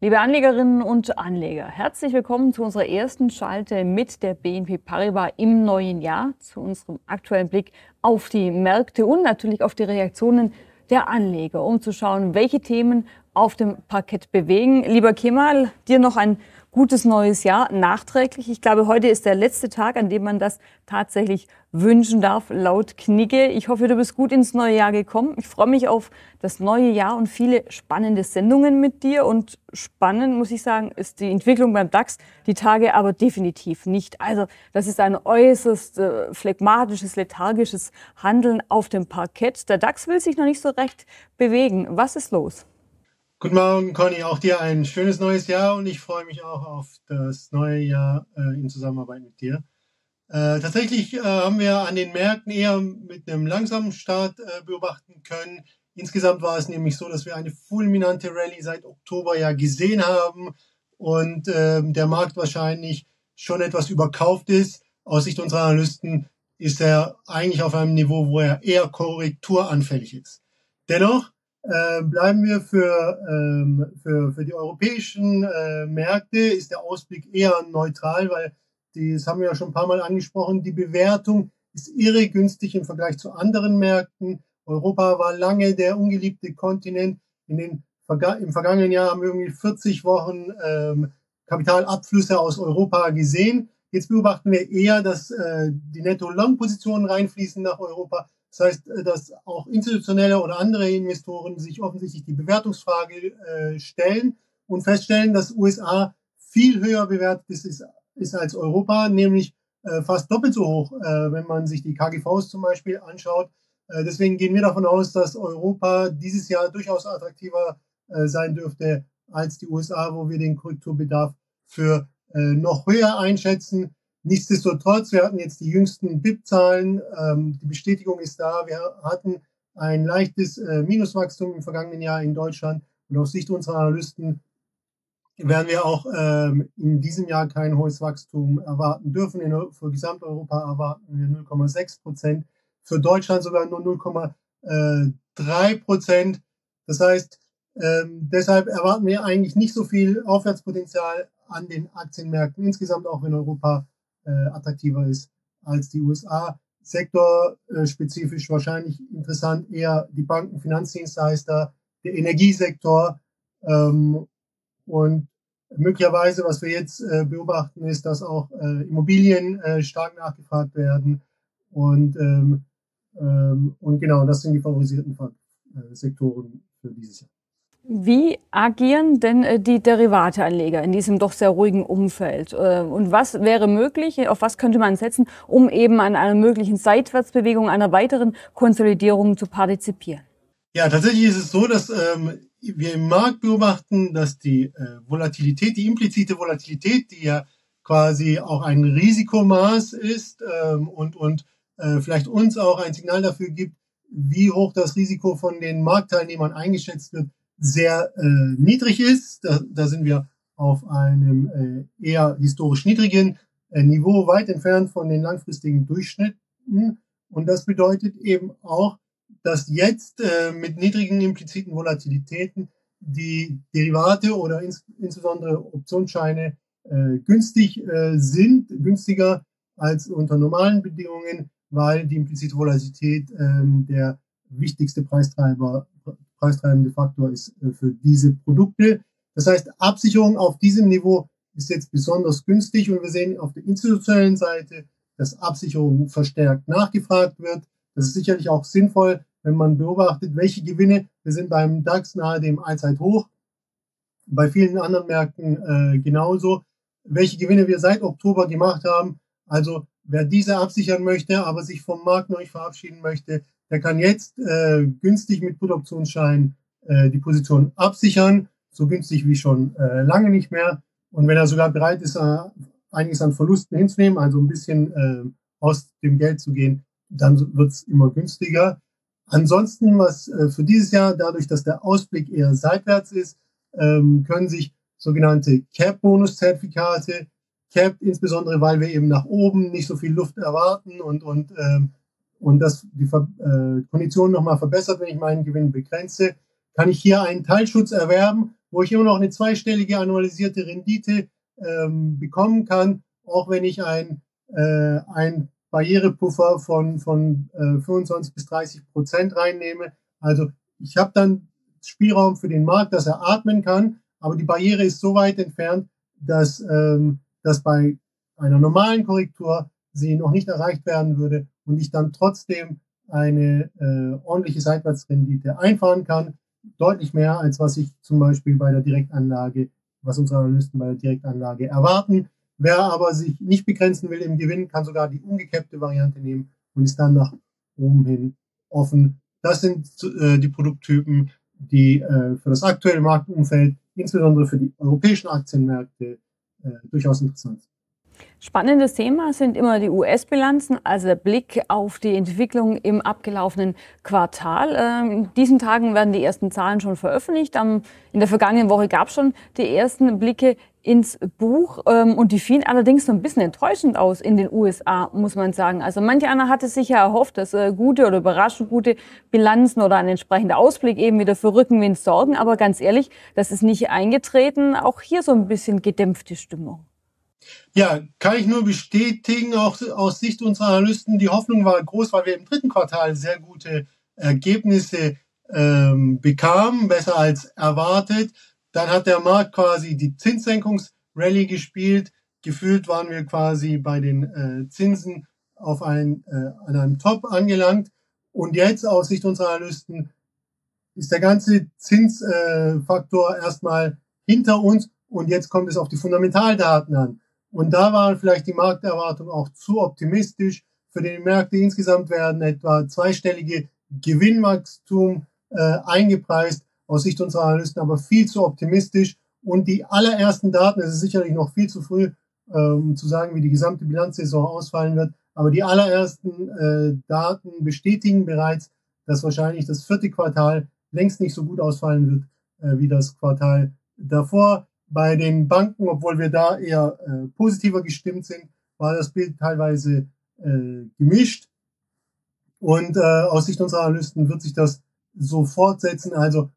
Liebe Anlegerinnen und Anleger, herzlich willkommen zu unserer ersten Schalte mit der BNP Paribas im neuen Jahr, zu unserem aktuellen Blick auf die Märkte und natürlich auf die Reaktionen der Anleger, um zu schauen, welche Themen auf dem Parkett bewegen. Lieber Kemal, dir noch ein gutes neues Jahr nachträglich. Ich glaube, heute ist der letzte Tag, an dem man das tatsächlich wünschen darf, laut Knigge. Ich hoffe, du bist gut ins neue Jahr gekommen. Ich freue mich auf das neue Jahr und viele spannende Sendungen mit dir. Und spannend, muss ich sagen, ist die Entwicklung beim DAX, die Tage aber definitiv nicht. Also das ist ein äußerst äh, phlegmatisches, lethargisches Handeln auf dem Parkett. Der DAX will sich noch nicht so recht bewegen. Was ist los? Guten Morgen, Conny. Auch dir ein schönes neues Jahr und ich freue mich auch auf das neue Jahr äh, in Zusammenarbeit mit dir. Äh, tatsächlich äh, haben wir an den Märkten eher mit einem langsamen Start äh, beobachten können. Insgesamt war es nämlich so, dass wir eine fulminante Rallye seit Oktober ja gesehen haben und ähm, der Markt wahrscheinlich schon etwas überkauft ist. Aus Sicht unserer Analysten ist er eigentlich auf einem Niveau, wo er eher korrekturanfällig ist. Dennoch äh, bleiben wir für, ähm, für, für die europäischen äh, Märkte, ist der Ausblick eher neutral, weil die, das haben wir ja schon ein paar Mal angesprochen, die Bewertung ist irre günstig im Vergleich zu anderen Märkten. Europa war lange der ungeliebte Kontinent. In den, Im vergangenen Jahr haben wir irgendwie 40 Wochen ähm, Kapitalabflüsse aus Europa gesehen. Jetzt beobachten wir eher, dass äh, die Netto-Long-Positionen reinfließen nach Europa. Das heißt, äh, dass auch institutionelle oder andere Investoren sich offensichtlich die Bewertungsfrage äh, stellen und feststellen, dass USA viel höher bewertet ist, ist als Europa, nämlich äh, fast doppelt so hoch, äh, wenn man sich die KGVs zum Beispiel anschaut. Äh, deswegen gehen wir davon aus, dass Europa dieses Jahr durchaus attraktiver äh, sein dürfte als die USA, wo wir den Korrekturbedarf für noch höher einschätzen. Nichtsdestotrotz, wir hatten jetzt die jüngsten BIP-Zahlen. Ähm, die Bestätigung ist da. Wir hatten ein leichtes äh, Minuswachstum im vergangenen Jahr in Deutschland. Und aus Sicht unserer Analysten werden wir auch ähm, in diesem Jahr kein hohes Wachstum erwarten dürfen. In, für Gesamteuropa erwarten wir 0,6 Prozent. Für Deutschland sogar nur 0,3 Prozent. Das heißt, ähm, deshalb erwarten wir eigentlich nicht so viel Aufwärtspotenzial an den Aktienmärkten insgesamt, auch wenn Europa äh, attraktiver ist als die USA. Sektorspezifisch wahrscheinlich interessant eher die Banken, Finanzdienstleister, der Energiesektor ähm, und möglicherweise, was wir jetzt äh, beobachten, ist, dass auch äh, Immobilien äh, stark nachgefragt werden und ähm, ähm, und genau, das sind die favorisierten äh, Sektoren für dieses Jahr. Wie agieren denn äh, die Derivateanleger in diesem doch sehr ruhigen Umfeld? Äh, und was wäre möglich, auf was könnte man setzen, um eben an einer möglichen Seitwärtsbewegung, einer weiteren Konsolidierung zu partizipieren? Ja, tatsächlich ist es so, dass ähm, wir im Markt beobachten, dass die äh, Volatilität, die implizite Volatilität, die ja quasi auch ein Risikomaß ist ähm, und, und äh, vielleicht uns auch ein Signal dafür gibt, wie hoch das Risiko von den Marktteilnehmern eingeschätzt wird, sehr äh, niedrig ist. Da, da sind wir auf einem äh, eher historisch niedrigen äh, Niveau, weit entfernt von den langfristigen Durchschnitten. Und das bedeutet eben auch, dass jetzt äh, mit niedrigen impliziten Volatilitäten die Derivate oder ins, insbesondere Optionsscheine äh, günstig äh, sind, günstiger als unter normalen Bedingungen, weil die implizite Volatilität äh, der wichtigste Preistreiber preistreibende Faktor ist äh, für diese Produkte. Das heißt, Absicherung auf diesem Niveau ist jetzt besonders günstig und wir sehen auf der institutionellen Seite, dass Absicherung verstärkt nachgefragt wird. Das ist sicherlich auch sinnvoll, wenn man beobachtet, welche Gewinne, wir sind beim DAX nahe dem Allzeithoch, bei vielen anderen Märkten äh, genauso, welche Gewinne wir seit Oktober gemacht haben. Also wer diese absichern möchte, aber sich vom Markt noch nicht verabschieden möchte, der kann jetzt äh, günstig mit Put-Optionsschein äh, die Position absichern, so günstig wie schon äh, lange nicht mehr. Und wenn er sogar bereit ist, äh, einiges an Verlusten hinzunehmen, also ein bisschen äh, aus dem Geld zu gehen, dann wird's immer günstiger. Ansonsten, was äh, für dieses Jahr, dadurch, dass der Ausblick eher seitwärts ist, ähm, können sich sogenannte Cap-Bonus-Zertifikate, Cap insbesondere, weil wir eben nach oben nicht so viel Luft erwarten und, und ähm, und das die äh, Kondition nochmal verbessert, wenn ich meinen Gewinn begrenze, kann ich hier einen Teilschutz erwerben wo ich immer noch eine zweistellige annualisierte Rendite ähm, bekommen kann, auch wenn ich ein, äh, ein Barrierepuffer von, von äh, 25 bis 30 Prozent reinnehme. Also ich habe dann Spielraum für den Markt, dass er atmen kann, aber die Barriere ist so weit entfernt, dass, ähm, dass bei einer normalen Korrektur sie noch nicht erreicht werden würde und ich dann trotzdem eine äh, ordentliche Seitwärtsrendite einfahren kann, deutlich mehr als was ich zum Beispiel bei der Direktanlage, was unsere Analysten bei der Direktanlage erwarten. Wer aber sich nicht begrenzen will im Gewinn, kann sogar die umgekehrte Variante nehmen und ist dann nach oben hin offen. Das sind äh, die Produkttypen, die äh, für das aktuelle Marktumfeld, insbesondere für die europäischen Aktienmärkte, äh, durchaus interessant sind. Spannendes Thema sind immer die US-Bilanzen, also der Blick auf die Entwicklung im abgelaufenen Quartal. Ähm, in diesen Tagen werden die ersten Zahlen schon veröffentlicht. In der vergangenen Woche gab es schon die ersten Blicke ins Buch ähm, und die fielen allerdings so ein bisschen enttäuschend aus in den USA, muss man sagen. Also manche einer hatte sich ja erhofft, dass äh, gute oder überraschend gute Bilanzen oder ein entsprechender Ausblick eben wieder für Rückenwind sorgen. Aber ganz ehrlich, das ist nicht eingetreten. Auch hier so ein bisschen gedämpfte Stimmung. Ja, kann ich nur bestätigen, auch aus Sicht unserer Analysten, die Hoffnung war groß, weil wir im dritten Quartal sehr gute Ergebnisse ähm, bekamen, besser als erwartet. Dann hat der Markt quasi die Zinssenkungsrallye gespielt. Gefühlt waren wir quasi bei den äh, Zinsen auf ein, äh, an einem Top angelangt. Und jetzt aus Sicht unserer Analysten ist der ganze Zinsfaktor äh, erstmal hinter uns und jetzt kommt es auf die Fundamentaldaten an. Und da waren vielleicht die Markterwartungen auch zu optimistisch. Für die Märkte insgesamt werden etwa zweistellige Gewinnwachstum äh, eingepreist, aus Sicht unserer Analysten aber viel zu optimistisch. Und die allerersten Daten, es ist sicherlich noch viel zu früh, um ähm, zu sagen, wie die gesamte Bilanzsaison ausfallen wird, aber die allerersten äh, Daten bestätigen bereits, dass wahrscheinlich das vierte Quartal längst nicht so gut ausfallen wird äh, wie das Quartal davor. Bei den Banken, obwohl wir da eher äh, positiver gestimmt sind, war das Bild teilweise äh, gemischt. Und äh, aus Sicht unserer Analysten wird sich das so fortsetzen. Also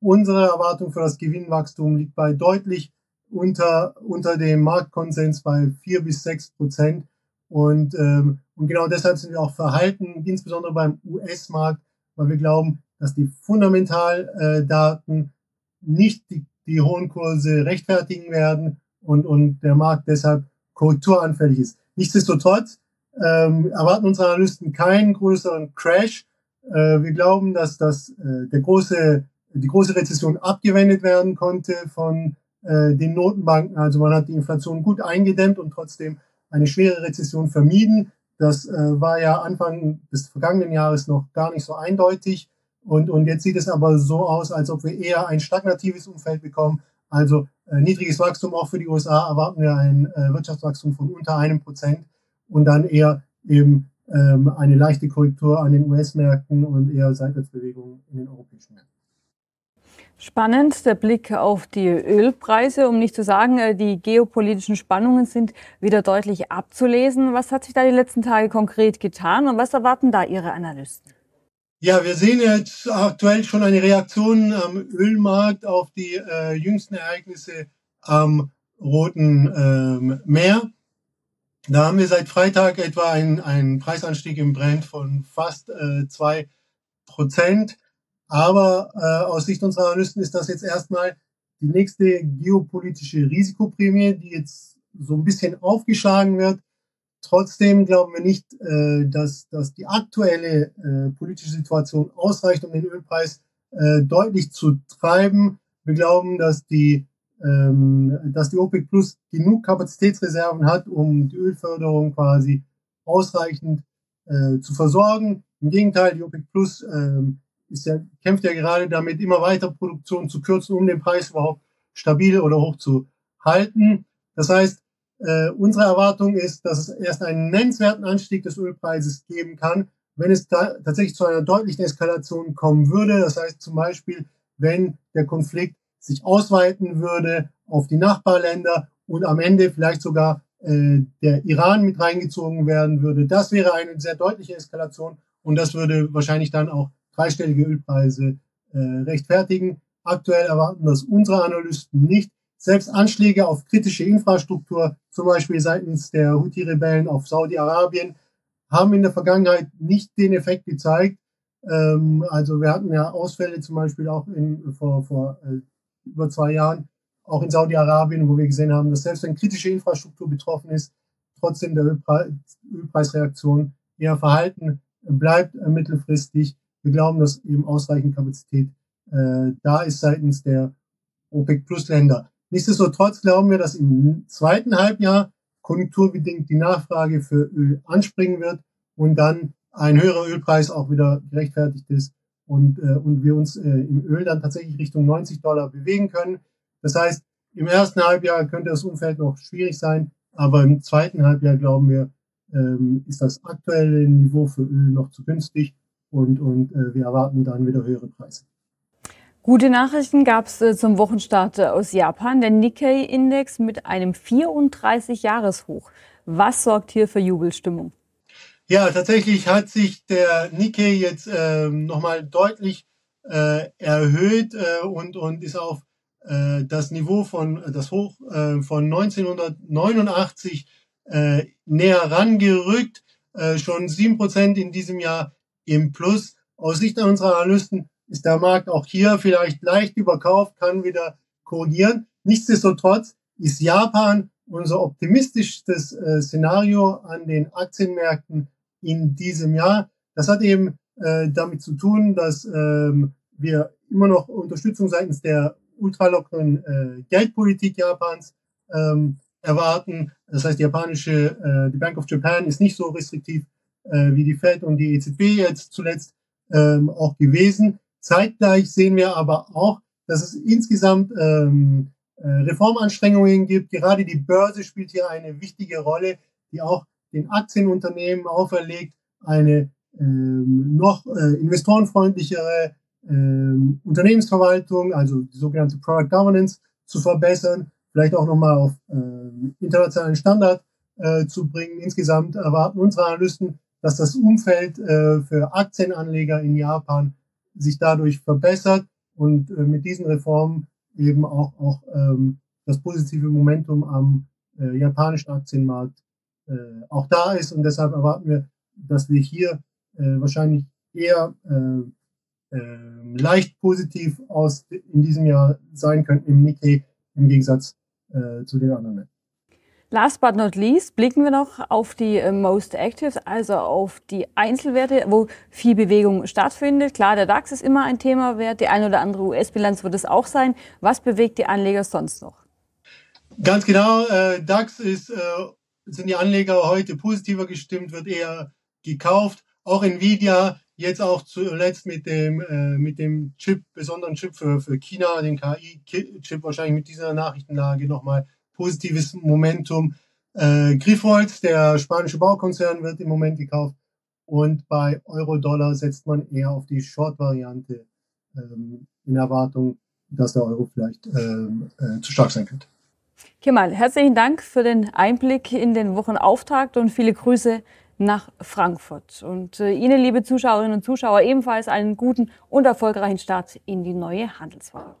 unsere Erwartung für das Gewinnwachstum liegt bei deutlich unter, unter dem Marktkonsens bei vier bis sechs Prozent. Und, ähm, und genau deshalb sind wir auch verhalten, insbesondere beim US-Markt, weil wir glauben, dass die Fundamentaldaten nicht die die hohen Kurse rechtfertigen werden und, und der Markt deshalb korrekturanfällig ist. Nichtsdestotrotz ähm, erwarten unsere Analysten keinen größeren Crash. Äh, wir glauben, dass das, äh, der große, die große Rezession abgewendet werden konnte von äh, den Notenbanken. Also man hat die Inflation gut eingedämmt und trotzdem eine schwere Rezession vermieden. Das äh, war ja Anfang des vergangenen Jahres noch gar nicht so eindeutig. Und, und jetzt sieht es aber so aus, als ob wir eher ein stagnatives Umfeld bekommen. Also äh, niedriges Wachstum auch für die USA erwarten wir ein äh, Wirtschaftswachstum von unter einem Prozent und dann eher eben ähm, eine leichte Korrektur an den US-Märkten und eher Seitwärtsbewegungen in den europäischen Märkten. Spannend, der Blick auf die Ölpreise, um nicht zu sagen, äh, die geopolitischen Spannungen sind wieder deutlich abzulesen. Was hat sich da die letzten Tage konkret getan und was erwarten da Ihre Analysten? Ja, wir sehen jetzt aktuell schon eine Reaktion am Ölmarkt auf die äh, jüngsten Ereignisse am Roten ähm, Meer. Da haben wir seit Freitag etwa einen, Preisanstieg im Brent von fast äh, zwei Prozent. Aber äh, aus Sicht unserer Analysten ist das jetzt erstmal die nächste geopolitische Risikoprämie, die jetzt so ein bisschen aufgeschlagen wird. Trotzdem glauben wir nicht, äh, dass, dass die aktuelle äh, politische Situation ausreicht, um den Ölpreis äh, deutlich zu treiben. Wir glauben, dass die, ähm, dass die OPEC Plus genug Kapazitätsreserven hat, um die Ölförderung quasi ausreichend äh, zu versorgen. Im Gegenteil, die OPEC Plus ähm, ist ja, kämpft ja gerade damit, immer weiter Produktion zu kürzen, um den Preis überhaupt stabil oder hoch zu halten. Das heißt, äh, unsere Erwartung ist, dass es erst einen nennenswerten Anstieg des Ölpreises geben kann, wenn es da tatsächlich zu einer deutlichen Eskalation kommen würde. Das heißt zum Beispiel, wenn der Konflikt sich ausweiten würde auf die Nachbarländer und am Ende vielleicht sogar äh, der Iran mit reingezogen werden würde. Das wäre eine sehr deutliche Eskalation und das würde wahrscheinlich dann auch dreistellige Ölpreise äh, rechtfertigen. Aktuell erwarten das unsere Analysten nicht. Selbst Anschläge auf kritische Infrastruktur, zum Beispiel seitens der Houthi-Rebellen auf Saudi-Arabien, haben in der Vergangenheit nicht den Effekt gezeigt. Ähm, also wir hatten ja Ausfälle zum Beispiel auch in, vor, vor äh, über zwei Jahren, auch in Saudi-Arabien, wo wir gesehen haben, dass selbst wenn kritische Infrastruktur betroffen ist, trotzdem der Ölpre Ölpreisreaktion eher verhalten bleibt äh, mittelfristig. Wir glauben, dass eben ausreichend Kapazität äh, da ist seitens der OPEC-Plus-Länder. Nichtsdestotrotz glauben wir, dass im zweiten Halbjahr konjunkturbedingt die Nachfrage für Öl anspringen wird und dann ein höherer Ölpreis auch wieder gerechtfertigt ist und, äh, und wir uns äh, im Öl dann tatsächlich Richtung 90 Dollar bewegen können. Das heißt, im ersten Halbjahr könnte das Umfeld noch schwierig sein, aber im zweiten Halbjahr glauben wir, ähm, ist das aktuelle Niveau für Öl noch zu günstig und, und äh, wir erwarten dann wieder höhere Preise. Gute Nachrichten gab es äh, zum Wochenstart äh, aus Japan. Der Nikkei-Index mit einem 34-Jahres-Hoch. Was sorgt hier für Jubelstimmung? Ja, tatsächlich hat sich der Nikkei jetzt äh, nochmal deutlich äh, erhöht äh, und, und ist auf äh, das Niveau von das Hoch äh, von 1989 äh, näher rangerückt. Schon sieben Prozent in diesem Jahr im Plus. Aus Sicht unserer Analysten ist der Markt auch hier vielleicht leicht überkauft, kann wieder korrigieren. Nichtsdestotrotz ist Japan unser optimistischstes äh, Szenario an den Aktienmärkten in diesem Jahr. Das hat eben äh, damit zu tun, dass ähm, wir immer noch Unterstützung seitens der ultralockeren äh, Geldpolitik Japans ähm, erwarten. Das heißt, die japanische, äh, die Bank of Japan ist nicht so restriktiv äh, wie die Fed und die EZB jetzt zuletzt ähm, auch gewesen. Zeitgleich sehen wir aber auch, dass es insgesamt ähm, äh, Reformanstrengungen gibt. Gerade die Börse spielt hier eine wichtige Rolle, die auch den Aktienunternehmen auferlegt, eine ähm, noch äh, investorenfreundlichere ähm, Unternehmensverwaltung, also die sogenannte Product Governance, zu verbessern, vielleicht auch nochmal auf ähm, internationalen Standard äh, zu bringen. Insgesamt erwarten unsere Analysten, dass das Umfeld äh, für Aktienanleger in Japan sich dadurch verbessert und äh, mit diesen Reformen eben auch, auch ähm, das positive Momentum am äh, japanischen Aktienmarkt äh, auch da ist. Und deshalb erwarten wir, dass wir hier äh, wahrscheinlich eher äh, äh, leicht positiv aus in diesem Jahr sein könnten im Nikkei im Gegensatz äh, zu den anderen. Last but not least blicken wir noch auf die äh, Most Actives, also auf die Einzelwerte, wo viel Bewegung stattfindet. Klar, der DAX ist immer ein Thema wert, die eine oder andere US-Bilanz wird es auch sein. Was bewegt die Anleger sonst noch? Ganz genau, äh, DAX ist, äh, sind die Anleger heute positiver gestimmt, wird eher gekauft. Auch Nvidia, jetzt auch zuletzt mit dem, äh, mit dem Chip, besonderen Chip für, für China, den KI-Chip, wahrscheinlich mit dieser Nachrichtenlage nochmal positives Momentum. Äh, Grifols, der spanische Baukonzern, wird im Moment gekauft. Und bei Euro-Dollar setzt man eher auf die Short-Variante ähm, in Erwartung, dass der Euro vielleicht ähm, äh, zu stark sein könnte. Kemal, herzlichen Dank für den Einblick in den Wochenauftakt und viele Grüße nach Frankfurt. Und äh, Ihnen, liebe Zuschauerinnen und Zuschauer, ebenfalls einen guten und erfolgreichen Start in die neue Handelswoche.